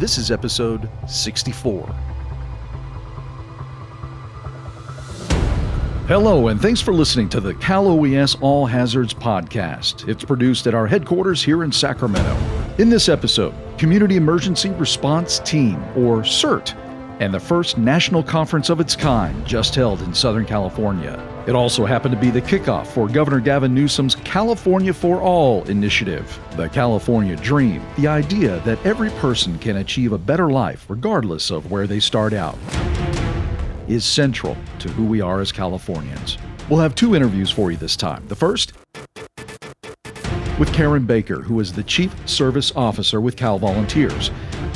This is episode 64. Hello, and thanks for listening to the Cal OES All Hazards podcast. It's produced at our headquarters here in Sacramento. In this episode, Community Emergency Response Team, or CERT, and the first national conference of its kind just held in Southern California. It also happened to be the kickoff for Governor Gavin Newsom's California for All initiative, the California Dream, the idea that every person can achieve a better life regardless of where they start out is central to who we are as Californians. We'll have two interviews for you this time. The first with Karen Baker, who is the Chief Service Officer with Cal Volunteers,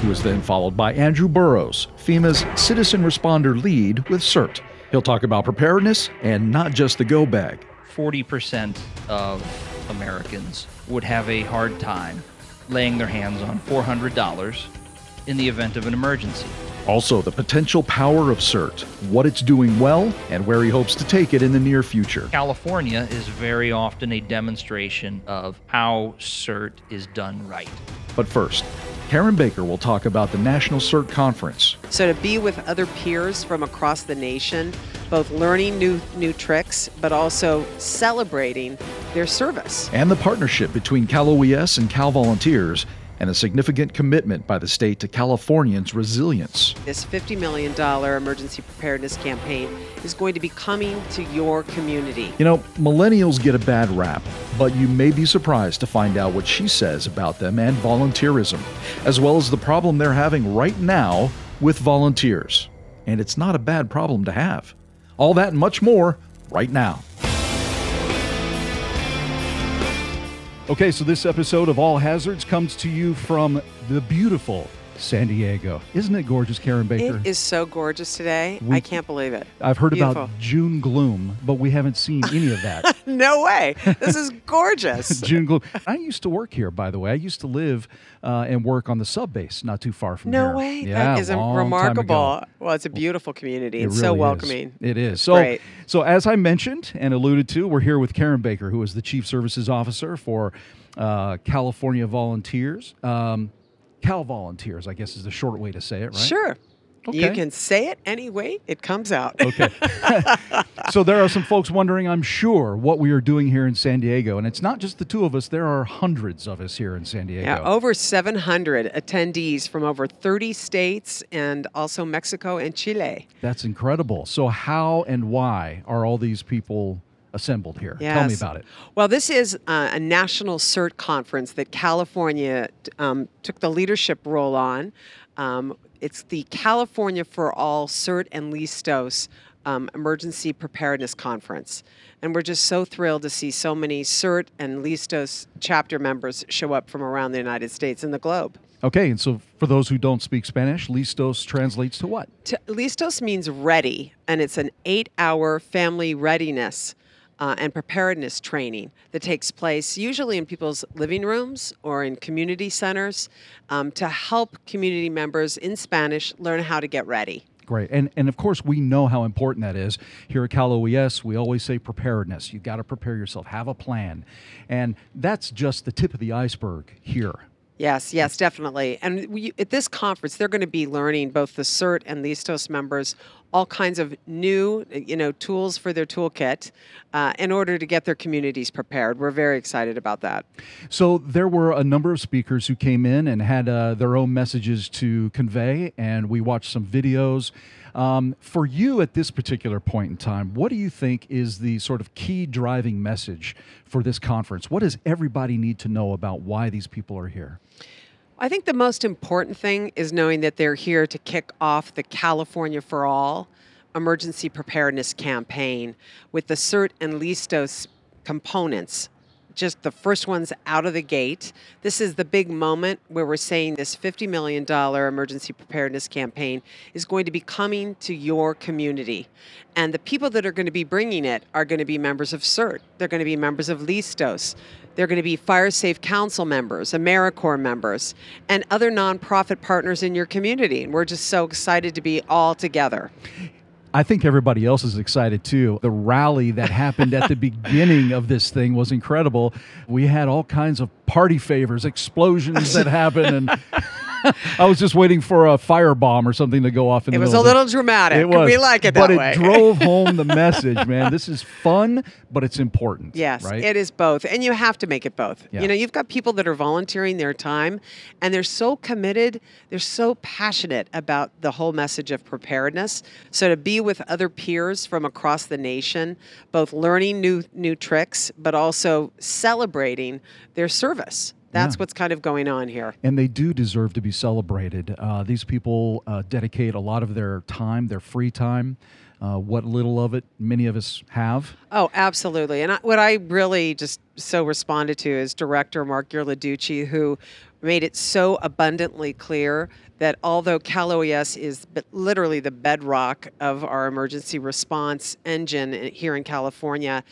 who is then followed by Andrew Burrows, FEMA's Citizen Responder Lead with CERT. He'll talk about preparedness and not just the go bag. 40% of Americans would have a hard time laying their hands on $400 in the event of an emergency. Also, the potential power of CERT, what it's doing well, and where he hopes to take it in the near future. California is very often a demonstration of how CERT is done right. But first, Karen Baker will talk about the National CERT Conference. So to be with other peers from across the nation, both learning new new tricks, but also celebrating their service. And the partnership between Cal OES and Cal Volunteers and a significant commitment by the state to Californians' resilience. This $50 million emergency preparedness campaign is going to be coming to your community. You know, millennials get a bad rap, but you may be surprised to find out what she says about them and volunteerism, as well as the problem they're having right now with volunteers. And it's not a bad problem to have. All that and much more right now. Okay, so this episode of All Hazards comes to you from the beautiful San Diego. Isn't it gorgeous, Karen Baker? It is so gorgeous today. We- I can't believe it. I've heard Beautiful. about June gloom, but we haven't seen any of that. No way. This is gorgeous. June gloom. I used to work here, by the way. I used to live uh, and work on the sub base, not too far from No here. No way. Yeah, that is a long time remarkable. Well, it's a beautiful community. It It's so really is. welcoming. It is. So, great. so as I mentioned and alluded to, we're here with Karen Baker, who is the Chief Services Officer for uh, California Volunteers. Um, Cal Volunteers, I guess, is the short way to say it, right? Sure. You can say it any way it comes out. Okay. so there are some folks wondering, I'm sure, what we are doing here in San Diego. And it's not just the two of us, there are hundreds of us here in San Diego. Yeah, over 700 attendees from over 30 states and also Mexico and Chile. That's incredible. So, how and why are all these people assembled here? Tell me about it. Well, this is uh, a national CERT conference that California um, took the leadership role on. Um, it's the California for All CERT and Listos um, Emergency Preparedness Conference. And we're just so thrilled to see so many CERT and Listos chapter members show up from around the United States and the globe. Okay, and so for those who don't speak Spanish, listos translates to what? To, listos means ready, and it's an eight hour family readiness uh, and preparedness training that takes place usually in people's living rooms or in community centers um, to help community members in Spanish learn how to get ready. Great. And and of course we know how important that is. Here at Cal OES, we always say preparedness. You've got to prepare yourself, have a plan. And that's just the tip of the iceberg here. Yes, yes, definitely. And we, at this conference, they're going to be learning both the CERT and Listos members all kinds of new, you know, tools for their toolkit uh, in order to get their communities prepared. We're very excited about that. So there were a number of speakers who came in and had uh, their own messages to convey, and we watched some videos. Um, for you at this particular point in time, what do you think is the sort of key driving message for this conference? What does everybody need to know about why these people are here? I think the most important thing is knowing that they're here to kick off the California for All emergency preparedness campaign with the CERT and LISTOS components. Just the first ones out of the gate. This is the big moment where we're saying this $50 million emergency preparedness campaign is going to be coming to your community. And the people that are going to be bringing it are going to be members of CERT, they're going to be members of LISTOS, they're going to be Fire Safe Council members, AmeriCorps members, and other nonprofit partners in your community. And we're just so excited to be all together. I think everybody else is excited too. The rally that happened at the beginning of this thing was incredible. We had all kinds of party favors, explosions that happened, and I was just waiting for a firebomb or something to go off in It the was a middle of little dramatic. It was. We like it that but that it drove home the message, man. This is fun, but it's important. Yes, right? it is both. And you have to make it both. Yeah. You know, you've got people that are volunteering their time and they're so committed, they're so passionate about the whole message of preparedness. So to be with other peers from across the nation, both learning new new tricks, but also celebrating their service. That's Yeah. what's kind of going on here. and they do deserve to be celebrated. Uh, these people uh, dedicate a lot of their time, their free time, uh, what little of it many of us have. Oh, absolutely. And I, what I really just so responded to is director Mark Ghilarducci, who made it so abundantly clear that although Cal OES is literally the bedrock of our emergency response engine here in California,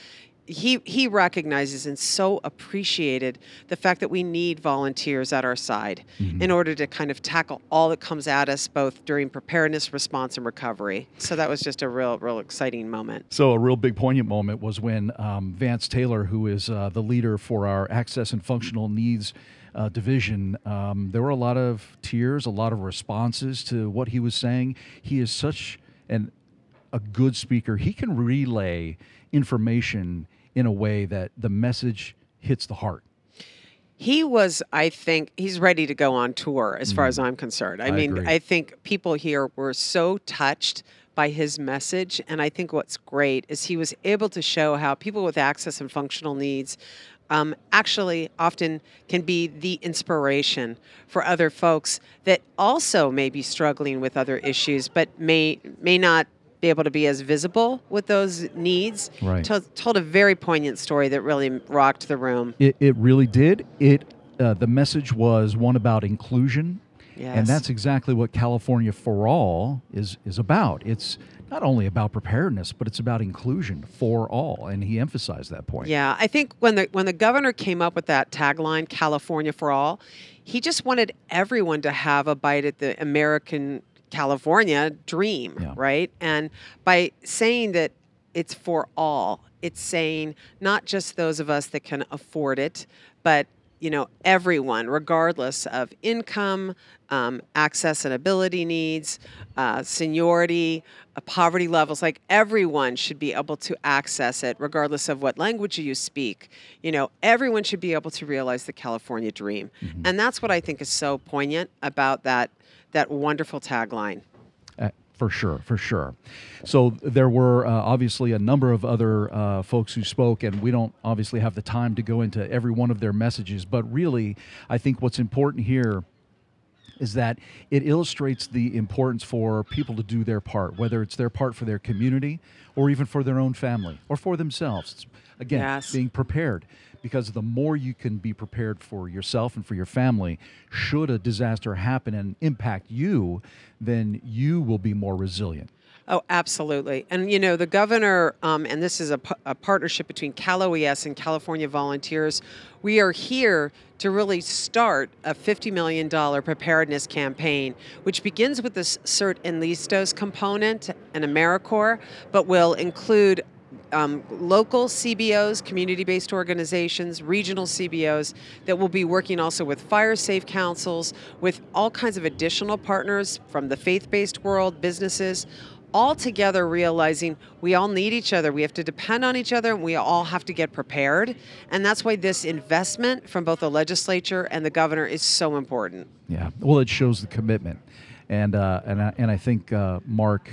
he, he recognizes and so appreciated the fact that we need volunteers at our side in order to kind of tackle all that comes at us both during preparedness, response, and recovery. So that was just a real, real exciting moment. So, a real big poignant moment was when um, Vance Taylor, who is uh, the leader for our access and functional needs uh, division, um, there were a lot of tears, a lot of responses to what he was saying. He is such an a good speaker. He can relay information in a way that the message hits the heart. He was, I think, he's ready to go on tour as far as I'm concerned. I, Mm. I mean, agree. I think people here were so touched by his message. And I think what's great is he was able to show how people with access and functional needs um, actually often can be the inspiration for other folks that also may be struggling with other issues, but may may not be able to be as visible with those needs. Right. Told, told a very poignant story that really rocked the room. It, it really did. It uh, the message was one about inclusion, Yes. and that's exactly what California for All is is about. It's not only about preparedness, but it's about inclusion for all, and he emphasized that point. Yeah, I think when the when the governor came up with that tagline "California for all," he just wanted everyone to have a bite at the American California dream, Yeah. right? And by saying that it's for all, it's saying not just those of us that can afford it, but you know everyone, regardless of income, um, access and ability needs, uh, seniority, uh, poverty levels. Like everyone should be able to access it, regardless of what language you speak. You know, everyone should be able to realize the California dream, and that's what I think is so poignant about that that wonderful tagline. Uh, for sure, for sure. So there were uh, obviously a number of other uh, folks who spoke, and we don't obviously have the time to go into every one of their messages. But really, I think what's important here is that it illustrates the importance for people to do their part, whether it's their part for their community or even for their own family or for themselves. Again, Yes. being prepared. Because the more you can be prepared for yourself and for your family, should a disaster happen and impact you, then you will be more resilient. Oh, absolutely. And you know, the governor, um, and this is a, p- a partnership between Cal OES and California Volunteers. We are here to really start a $50 million preparedness campaign, which begins with this CERT and LISTOS component and AmeriCorps, but will include um, local CBOs, community based organizations, regional CBOs that will be working also with fire safe councils, with all kinds of additional partners from the faith based world, businesses, all together realizing we all need each other. We have to depend on each other and we all have to get prepared. And that's why this investment from both the legislature and the governor is so important. Yeah. Well, it shows the commitment, and uh, and I, and I think uh, Mark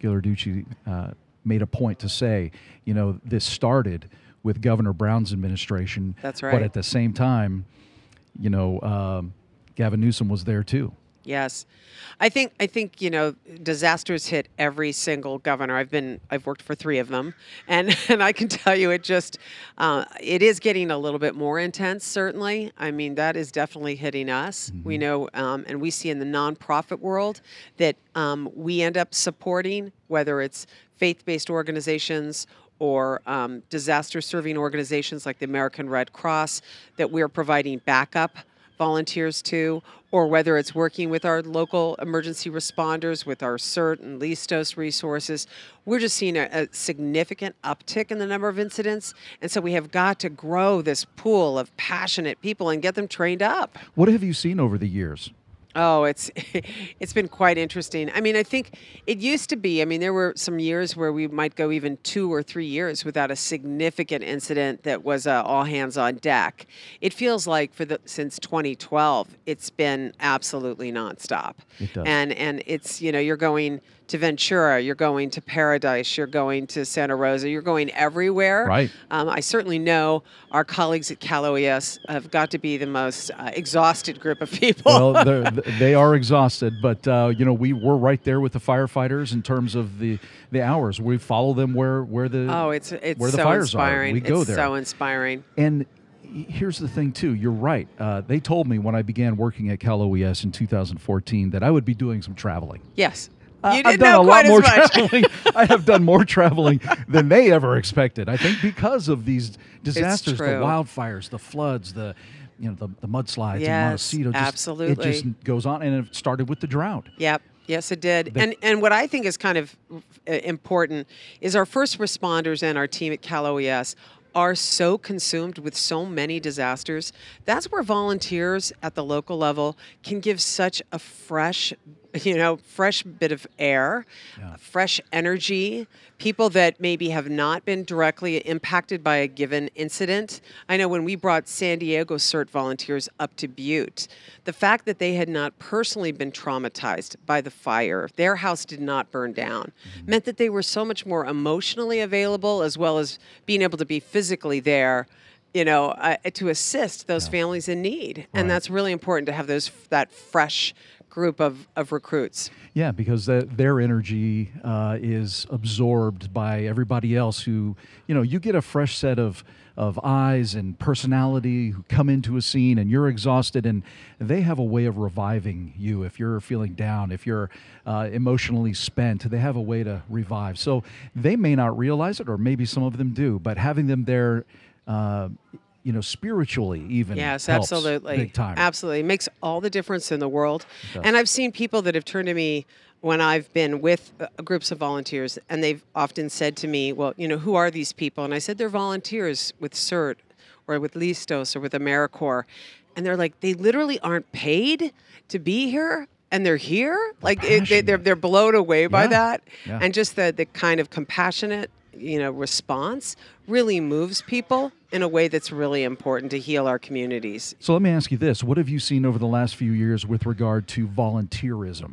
Ghilarducci uh, made a point to say, you know, this started with Governor Brown's administration. That's right. But at the same time, you know, um, Gavin Newsom was there too. Yes, I think I think you know disasters hit every single governor. I've been I've worked for three of them, and and I can tell you it just uh, it is getting a little bit more intense. Certainly, I mean that is definitely hitting us. We know, um, and we see in the nonprofit world that um, we end up supporting whether it's faith-based organizations or um, disaster serving organizations like the American Red Cross that we're providing backup volunteers to, or whether it's working with our local emergency responders with our CERT and LISTOS resources, we're just seeing a, a significant uptick in the number of incidents. And so we have got to grow this pool of passionate people and get them trained up. What have you seen over the years? Oh, it's it's been quite interesting. I mean, I think it used to be. I mean, there were some years where we might go even two or three years without a significant incident that was uh, all hands on deck. It feels like for the since 2012, it's been absolutely nonstop. It does. And and it's you know you're going to Ventura, you're going to Paradise, you're going to Santa Rosa, you're going everywhere. Right. Um, I certainly know our colleagues at Cal OES have got to be the most uh, exhausted group of people. well, they're- exhausted, but uh, you know we we're right there with the firefighters in terms of the the hours. We follow them where where the Oh, it's it's where the so fires inspiring. are. We go it's there. so inspiring. And here's the thing, too. You're right. Uh, they told me when I began working at Cal OES in 2014 that I would be doing some traveling. Yes. Uh, I've done a quite lot more much. traveling. I have done more traveling than they ever expected. I think because of these disasters, the wildfires, the floods, the you know the, the mudslides in Montecito. Just, absolutely. It just goes on, and it started with the drought. Yep. Yes, it did. And and what I think is kind of uh, important is our first responders and our team at Cal OES are so consumed with so many disasters. That's where volunteers at the local level can give such a fresh, you know, fresh bit of air, Yeah. fresh energy. People that maybe have not been directly impacted by a given incident. I know when we brought San Diego CERT volunteers up to Butte, the fact that they had not personally been traumatized by the fire, their house did not burn down, meant that they were so much more emotionally available as well as being able to be physically there. You know, uh, to assist those families in need, Right. and that's really important to have those that fresh group of, of recruits. Yeah, because the, their energy uh, is absorbed by everybody else. Who you know, you get a fresh set of of eyes and personality who come into a scene, and you're exhausted, and they have a way of reviving you if you're feeling down, if you're uh, emotionally spent. They have a way to revive. So they may not realize it, or maybe some of them do, but having them there. Uh, you know, spiritually, even Yes, absolutely. big time. Absolutely. It makes all the difference in the world. And I've seen people that have turned to me when I've been with uh, groups of volunteers, and they've often said to me, Well, you know, who are these people? And I said, They're volunteers with CERT or with Listos or with AmeriCorps. And they're like, They literally aren't paid to be here. And they're here, like it, they, they're they're blown away by Yeah. that, Yeah. and just the the kind of compassionate, you know, response really moves people in a way that's really important to heal our communities. So let me ask you this: What have you seen over the last few years with regard to volunteerism,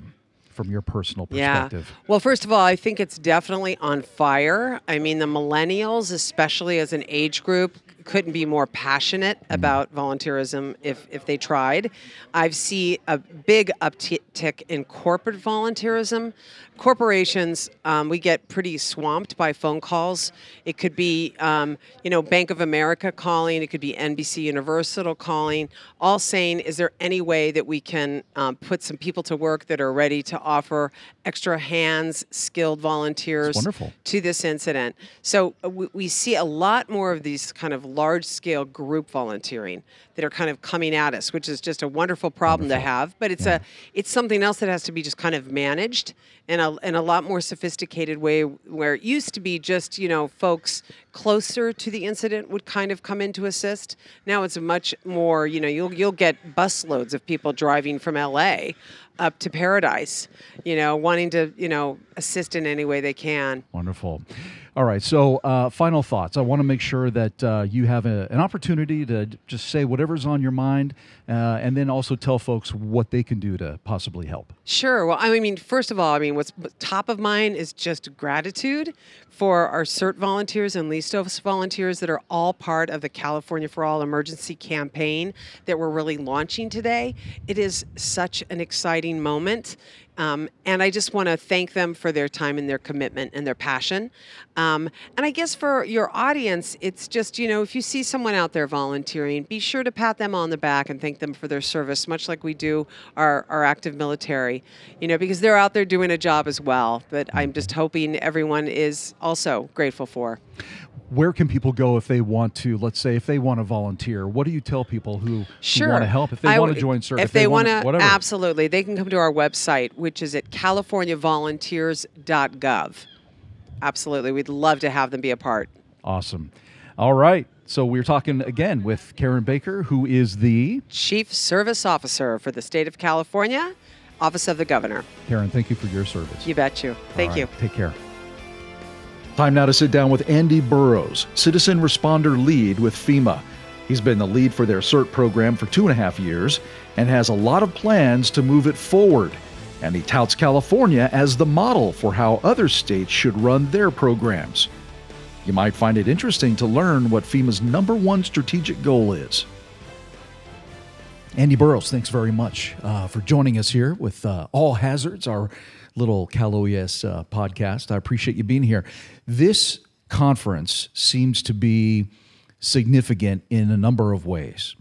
from your personal perspective? Yeah. Well, first of all, I think it's definitely on fire. I mean, the millennials, especially as an age group, couldn't be more passionate mm-hmm. about volunteerism if, if they tried. I've seen a big uptick in corporate volunteerism. Corporations, um, we get pretty swamped by phone calls. It could be, um, you know, Bank of America calling. It could be NBC Universal calling, all saying, "Is there any way that we can um, put some people to work that are ready to offer extra hands, skilled volunteers to this incident?" So uh, we, we see a lot more of these kind of large-scale group volunteering that are kind of coming at us, which is just a wonderful problem to have. But it's a it's something else that has to be just kind of managed in in a lot more sophisticated way. Where it used to be just you know folks closer to the incident would kind of come in to assist. Now it's much more. You know, you'll you'll get busloads of people driving from L.A. up to Paradise. You know, wanting to you know assist in any way they can. Wonderful. All right. So, uh, final thoughts. I want to make sure that uh, you have a, an opportunity to just say whatever's on your mind, uh, and then also tell folks what they can do to possibly help. Sure. Well, I mean, first of all, I mean, what's top of mind is just gratitude for our CERT volunteers and Listos volunteers that are all part of the California for All emergency campaign that we're really launching today. It is such an exciting moment. Um, and I just want to thank them for their time and their commitment and their passion. Um, and I guess for your audience, it's just, you know, if you see someone out there volunteering, be sure to pat them on the back and thank them for their service, much like we do our, our active military, you know, because they're out there doing a job as well that I'm just hoping everyone is also grateful for. Where can people go if they want to? Let's say if they want to volunteer. What do you tell people who, who want to help? If they I want to join service? if, they, want to, whatever. absolutely, they can come to our website, which is at californiavolunteers.gov. Absolutely, we'd love to have them be a part. Awesome. All right. So we're talking again with Karen Baker, who is the. Chief Service Officer for the state of California, Office of the Governor. Karen, thank you for your service. You bet you. Thank All you. Take care. Time now to sit down with Andy Burrows, Citizen Responder Lead with FEMA. He's been the lead for their CERT program for two and a half years and has a lot of plans to move it forward. And he touts California as the model for how other states should run their programs. You might find it interesting to learn what FEMA's number one strategic goal is. Andy Burrows, thanks very much uh, for joining us here with uh, All Hazards, our little Cal OES uh, podcast. I appreciate you being here. This conference seems to be significant in a number of ways.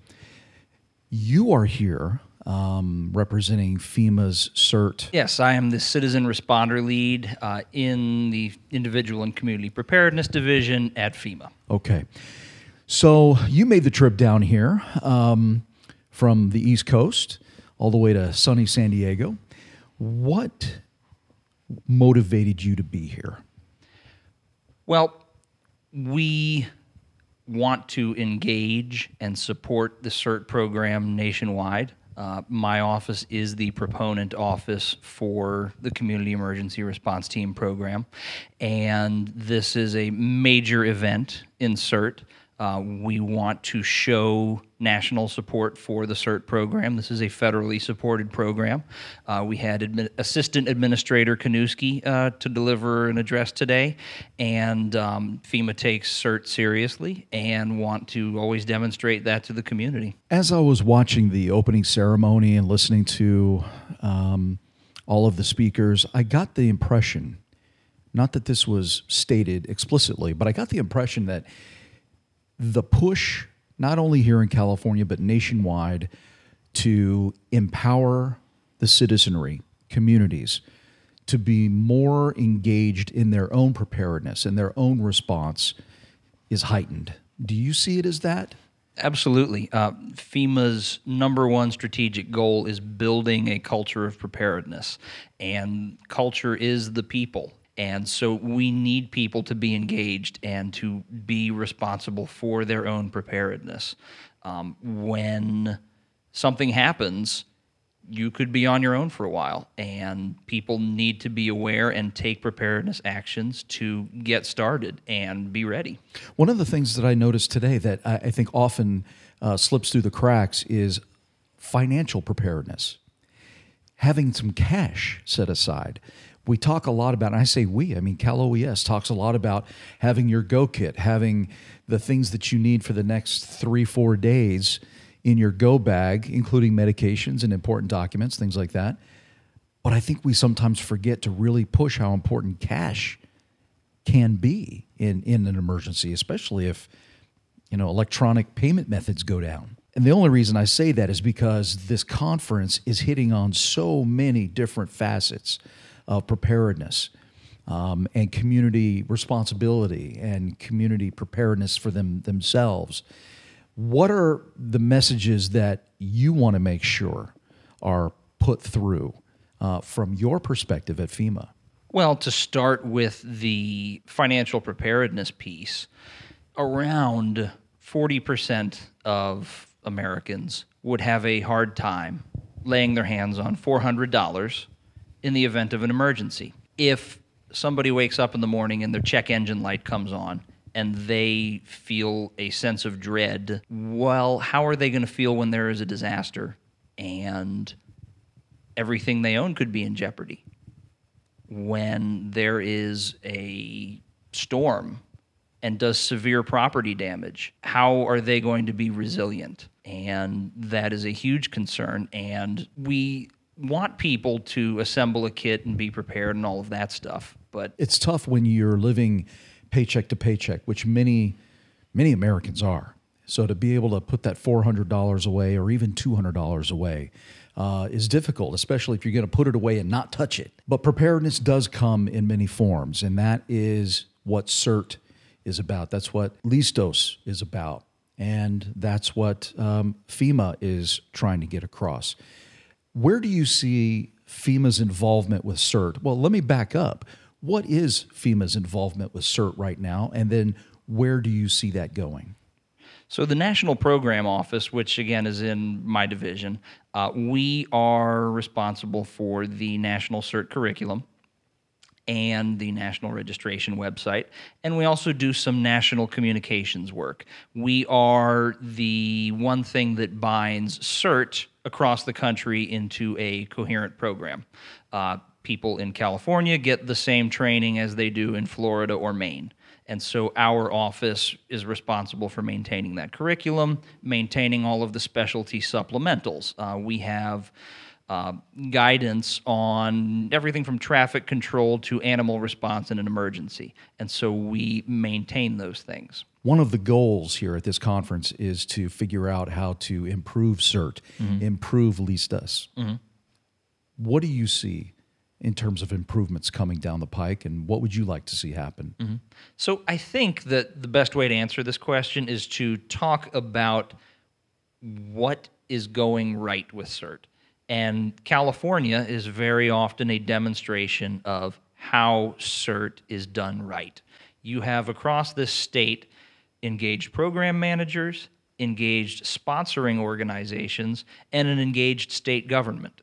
You are here um, representing FEMA's CERT. Yes, I am the citizen responder lead uh, in the individual and community preparedness division at FEMA. Okay. So you made the trip down here um, from the East Coast all the way to sunny San Diego. What motivated you to be here? Well, we want to engage and support the CERT program nationwide. Uh, my office is the proponent office for the Community Emergency Response Team program, and this is a major event in CERT. Uh, we want to show national support for the CERT program. This is a federally supported program. Uh, we had admi- Assistant Administrator Kanuski uh, to deliver an address today, and um, FEMA takes CERT seriously and want to always demonstrate that to the community. As I was watching the opening ceremony and listening to um, all of the speakers, I got the impression, not that this was stated explicitly, but I got the impression that the push, not only here in California, but nationwide, to empower the citizenry, communities, to be more engaged in their own preparedness and their own response is heightened. Do you see it as that? Absolutely. Uh, FEMA's number one strategic goal is building a culture of preparedness, and culture is the people. And so we need people to be engaged and to be responsible for their own preparedness. Um, when something happens, you could be on your own for a while, and people need to be aware and take preparedness actions to get started and be ready. One of the things that I noticed today that I, think often uh, slips through the cracks is financial preparedness, having some cash set aside. We talk a lot about, and I say we, I mean, Cal OES talks a lot about having your go kit, having the things that you need for the next three, four days in your go bag, including medications and important documents, things like that. But I think we sometimes forget to really push how important cash can be in, in an emergency, especially if you know electronic payment methods go down. And the only reason I say that is because this conference is hitting on so many different facets of preparedness um, and community responsibility and community preparedness for them themselves. What are the messages that you want to make sure are put through uh, from your perspective at FEMA? Well, to start with the financial preparedness piece, around 40% of Americans would have a hard time laying their hands on $400 in the event of an emergency. If somebody wakes up in the morning and their check engine light comes on and they feel a sense of dread, well, how are they going to feel when there is a disaster and everything they own could be in jeopardy? When there is a storm and does severe property damage, how are they going to be resilient? And that is a huge concern. And we want people to assemble a kit and be prepared and all of that stuff. But it's tough when you're living paycheck to paycheck, which many many Americans are. So to be able to put that four hundred dollars away or even two hundred dollars away uh, is difficult, especially if you're going to put it away and not touch it. But preparedness does come in many forms, and that is what CERT is about. That's what Listos is about, and that's what um, FEMA is trying to get across. Where do you see FEMA's involvement with CERT? Well, let me back up. What is FEMA's involvement with CERT right now? And then where do you see that going? So, the National Program Office, which again is in my division, uh, we are responsible for the National CERT curriculum and the national registration website. And we also do some national communications work. We are the one thing that binds CERT across the country into a coherent program. Uh, people in California get the same training as they do in Florida or Maine. And so our office is responsible for maintaining that curriculum, maintaining all of the specialty supplementals. Uh, we have uh, guidance on everything from traffic control to animal response in an emergency. And so we maintain those things. One of the goals here at this conference is to figure out how to improve CERT, mm-hmm. improve LISTOS. Mm-hmm. What do you see in terms of improvements coming down the pike, and what would you like to see happen? Mm-hmm. So I think that the best way to answer this question is to talk about what is going right with CERT. And California is very often a demonstration of how CERT is done right. You have across this state engaged program managers, engaged sponsoring organizations, and an engaged state government.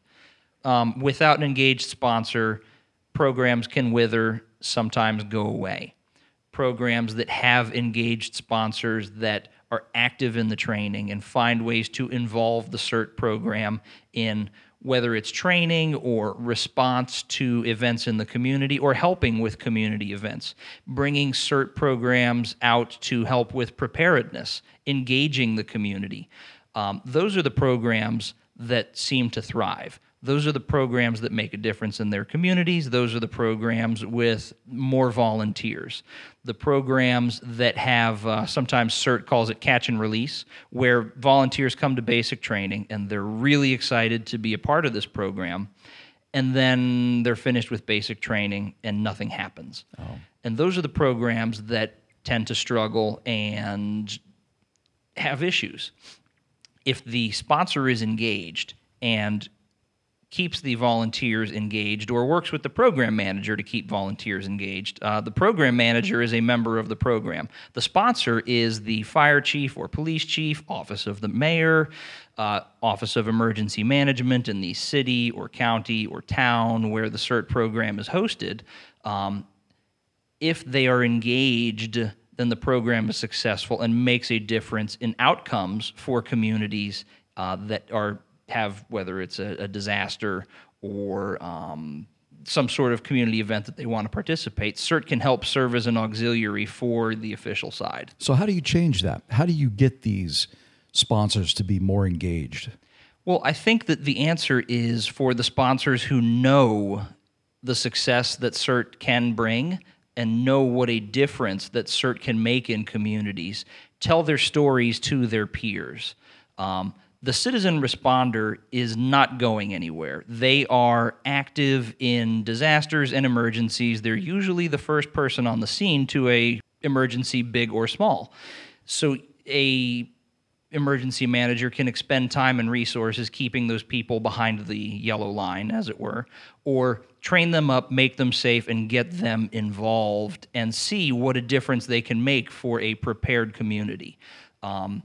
Um, without an engaged sponsor, programs can wither, sometimes go away. Programs that have engaged sponsors that are active in the training and find ways to involve the CERT program in whether it's training or response to events in the community or helping with community events, bringing CERT programs out to help with preparedness, engaging the community. Um, those are the programs that seem to thrive. Those are the programs that make a difference in their communities. Those are the programs with more volunteers. The programs that have, uh, sometimes CERT calls it catch and release, where volunteers come to basic training and they're really excited to be a part of this program. And then they're finished with basic training and nothing happens. Oh. And those are the programs that tend to struggle and have issues. If the sponsor is engaged and keeps the volunteers engaged or works with the program manager to keep volunteers engaged. Uh, the program manager is a member of the program. The sponsor is the fire chief or police chief, office of the mayor, uh, office of emergency management in the city or county or town where the CERT program is hosted. Um, if they are engaged, then the program is successful and makes a difference in outcomes for communities uh, that are have whether it's a, a disaster or um, some sort of community event that they want to participate, CERT can help serve as an auxiliary for the official side. So, how do you change that? How do you get these sponsors to be more engaged? Well, I think that the answer is for the sponsors who know the success that CERT can bring and know what a difference that CERT can make in communities, tell their stories to their peers. Um, the citizen responder is not going anywhere. They are active in disasters and emergencies. They're usually the first person on the scene to a emergency big or small. So a emergency manager can expend time and resources keeping those people behind the yellow line as it were or train them up, make them safe and get them involved and see what a difference they can make for a prepared community. Um,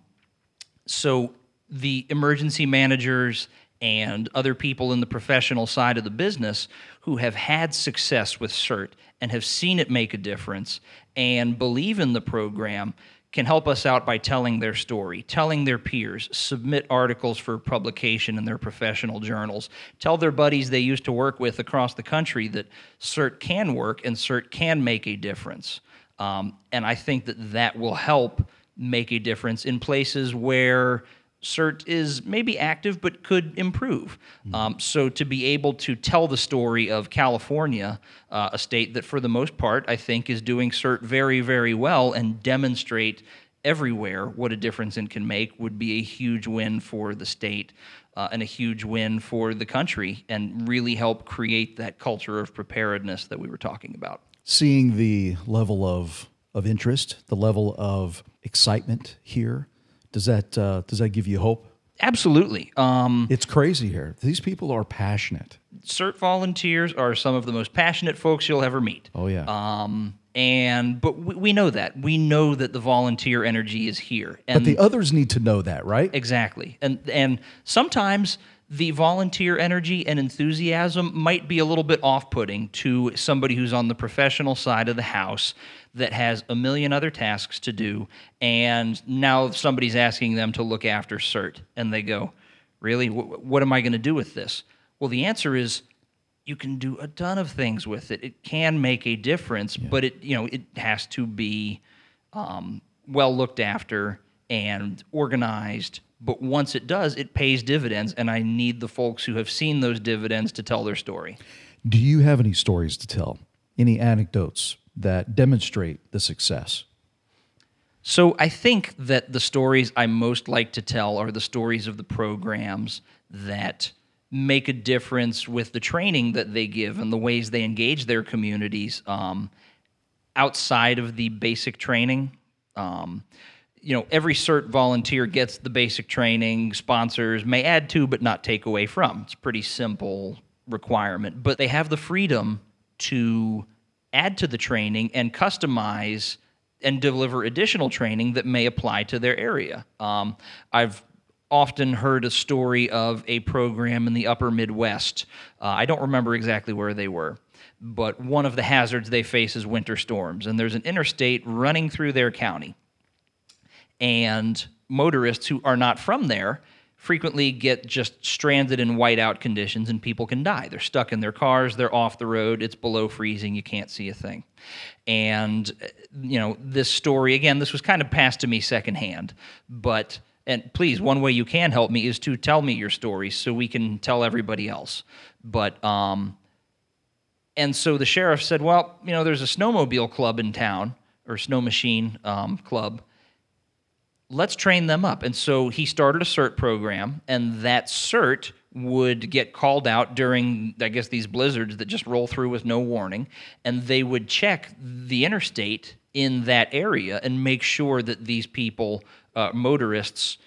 so the emergency managers and other people in the professional side of the business who have had success with CERT and have seen it make a difference and believe in the program can help us out by telling their story, telling their peers, submit articles for publication in their professional journals, tell their buddies they used to work with across the country that CERT can work and CERT can make a difference. Um, and I think that that will help make a difference in places where CERT is maybe active but could improve. Mm-hmm. Um, so to be able to tell the story of California, uh, a state that for the most part I think is doing CERT very, very well, and demonstrate everywhere what a difference it can make would be a huge win for the state. Uh, and a huge win for the country, and really help create that culture of preparedness that we were talking about. Seeing the level of of interest, the level of excitement here, does that uh, does that give you hope? Absolutely. Um, it's crazy here. These people are passionate. CERT volunteers are some of the most passionate folks you'll ever meet. Oh yeah. Um, And but we, we know that we know that the volunteer energy is here, and But the others need to know that, right? Exactly. And and sometimes the volunteer energy and enthusiasm might be a little bit off-putting to somebody who's on the professional side of the house that has a million other tasks to do and now somebody's asking them to look after cert and they go, "Really? Wh- what am I going to do with this?" Well, the answer is you can do a ton of things with it. It can make a difference, but it you know it has to be um, well looked after and organized. But once it does, it pays dividends, and I need the folks who have seen those dividends to tell their story. Do you have any stories to tell? Any anecdotes that demonstrate the success? So I think that the stories I most like to tell are the stories of the programs that make a difference with the training that they give and the ways they engage their communities um, outside of the basic training. Um, you know, every CERT volunteer gets the basic training. Sponsors may add to, but not take away from. It's pretty simple requirement, but they have the freedom to add to the training and customize and deliver additional training that may apply to their area. Um, I've often heard a story of a program in the upper Midwest. Uh, I don't remember exactly where they were, but one of the hazards they face is winter storms, and there's an interstate running through their county. And motorists who are not from there frequently get just stranded in whiteout conditions and people can die. They're stuck in their cars, they're off the road, it's below freezing, you can't see a thing. And, you know, this story, again, this was kind of passed to me secondhand, but, and please, one way you can help me is to tell me your stories so we can tell everybody else. But, um, and so the sheriff said, well, you know, there's a snowmobile club in town, or snow machine um, club let's train them up. And so he started a CERT program, and that CERT would get called out during, I guess, these blizzards that just roll through with no warning, and they would check the interstate in that area and make sure that these people, uh, motorists,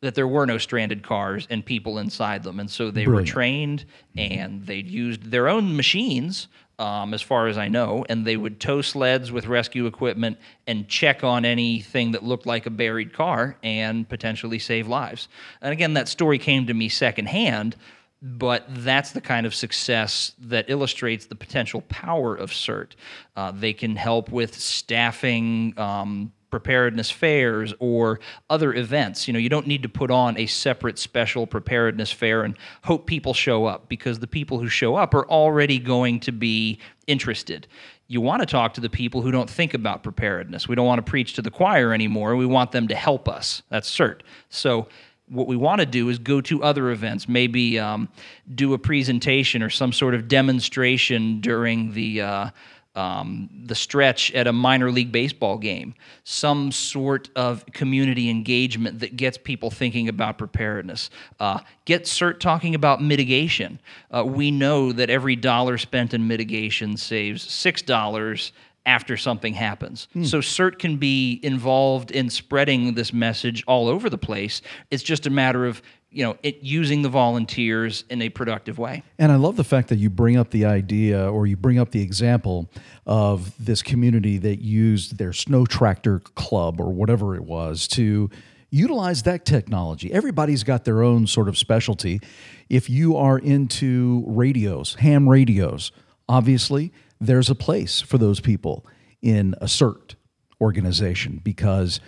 that there were no stranded cars and people inside them. And so they Brilliant. were trained and they used their own machines, um, as far as I know, and they would tow sleds with rescue equipment and check on anything that looked like a buried car and potentially save lives. And again, that story came to me secondhand, but that's the kind of success that illustrates the potential power of CERT. Uh, they can help with staffing. Um, preparedness fairs or other events. You know, you don't need to put on a separate special preparedness fair and hope people show up because the people who show up are already going to be interested. You want to talk to the people who don't think about preparedness. We don't want to preach to the choir anymore. We want them to help us. That's CERT. So what we want to do is go to other events, maybe um, do a presentation or some sort of demonstration during the uh, um, the stretch at a minor league baseball game, some sort of community engagement that gets people thinking about preparedness. Uh, get CERT talking about mitigation. Uh, we know that every dollar spent in mitigation saves six dollars after something happens. So CERT can be involved in spreading this message all over the place. It's just a matter of you know it using the volunteers in a productive way. And I love the fact that you bring up the idea or you bring up the example of this community that used their snow tractor club or whatever it was to utilize that technology. Everybody's got their own sort of specialty. If you are into radios, ham radios, obviously there's a place for those people in a CERT organization because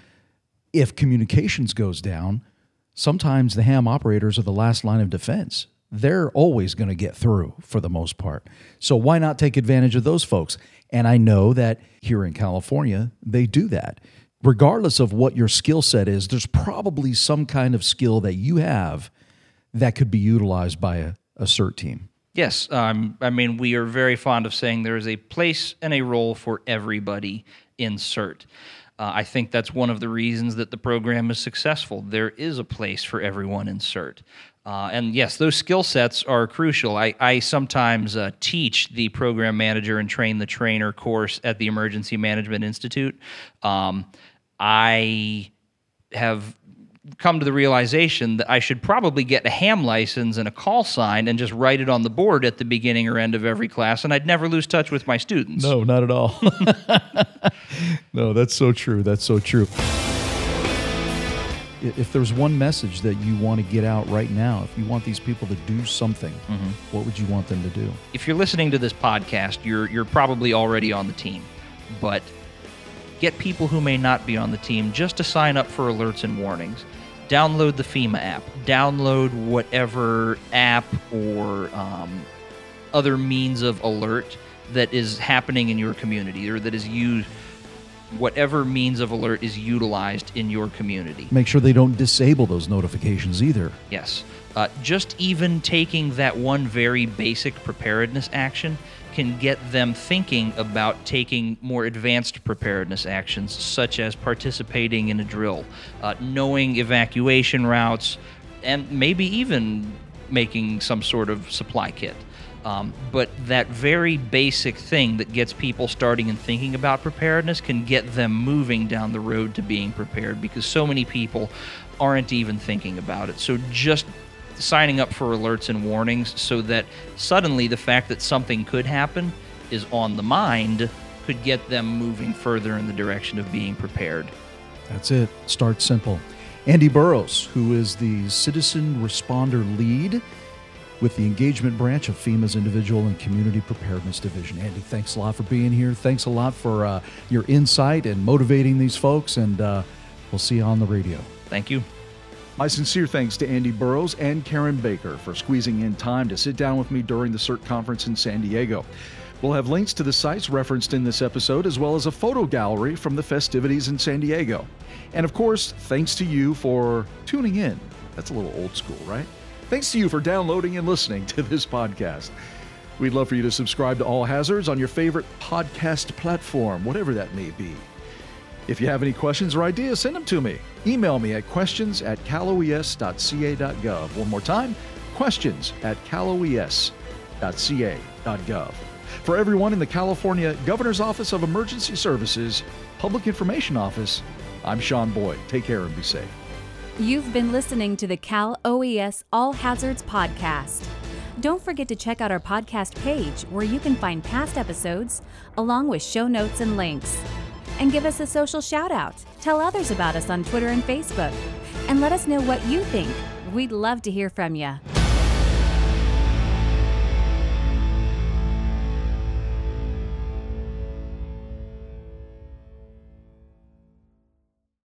if communications goes down, sometimes the ham operators are the last line of defense. They're always going to get through for the most part. So why not take advantage of those folks? And I know that here in California, they do that. Regardless of what your skill set is, there's probably some kind of skill that you have that could be utilized by a, a CERT team. Yes, um, I mean we are very fond of saying there is a place and a role for everybody in CERT. Uh, I think that's one of the reasons that the program is successful. There is a place for everyone in CERT. Uh, and yes, those skill sets are crucial. I, I sometimes uh, teach the program manager and train the trainer course at the Emergency Management Institute. Um, I have come to the realization that I should probably get a ham license and a call sign and just write it on the board at the beginning or end of every class, and I'd never lose touch with my students. No, not at all. no, that's so true. That's so true. If there's one message that you want to get out right now, if you want these people to do something, mm-hmm. what would you want them to do? If you're listening to this podcast, you're you're probably already on the team, but get people who may not be on the team just to sign up for alerts and warnings. Download the FEMA app. Download whatever app or um, other means of alert that is happening in your community or that is used. Whatever means of alert is utilized in your community. Make sure they don't disable those notifications either. Yes. Uh, just even taking that one very basic preparedness action can get them thinking about taking more advanced preparedness actions, such as participating in a drill, uh, knowing evacuation routes, and maybe even making some sort of supply kit. Um, but that very basic thing that gets people starting and thinking about preparedness can get them moving down the road to being prepared because so many people aren't even thinking about it. So just signing up for alerts and warnings so that suddenly the fact that something could happen is on the mind could get them moving further in the direction of being prepared. That's it. Start simple. Andy Burrows, who is the Citizen Responder Lead with the engagement branch of FEMA's Individual and Community Preparedness Division. Andy, thanks a lot for being here. Thanks a lot for uh, your insight and motivating these folks, and uh, we'll see you on the radio. Thank you. My sincere thanks to Andy Burrows and Karen Baker for squeezing in time to sit down with me during the CERT conference in San Diego. We'll have links to the sites referenced in this episode, as well as a photo gallery from the festivities in San Diego. And of course, thanks to you for tuning in. That's a little old school, right? Thanks to you for downloading and listening to this podcast. We'd love for you to subscribe to All Hazards on your favorite podcast platform, whatever that may be. If you have any questions or ideas, send them to me. Email me at questions at caloes.ca.gov. One more time, questions at caloes.ca.gov. For everyone in the California Governor's Office of Emergency Services Public Information Office, I'm Sean Boyd. Take care and be safe. You've been listening to the Cal OES All Hazards Podcast. Don't forget to check out our podcast page where you can find past episodes along with show notes and links. And give us a social shout out. Tell others about us on Twitter and Facebook. And let us know what you think. We'd love to hear from you.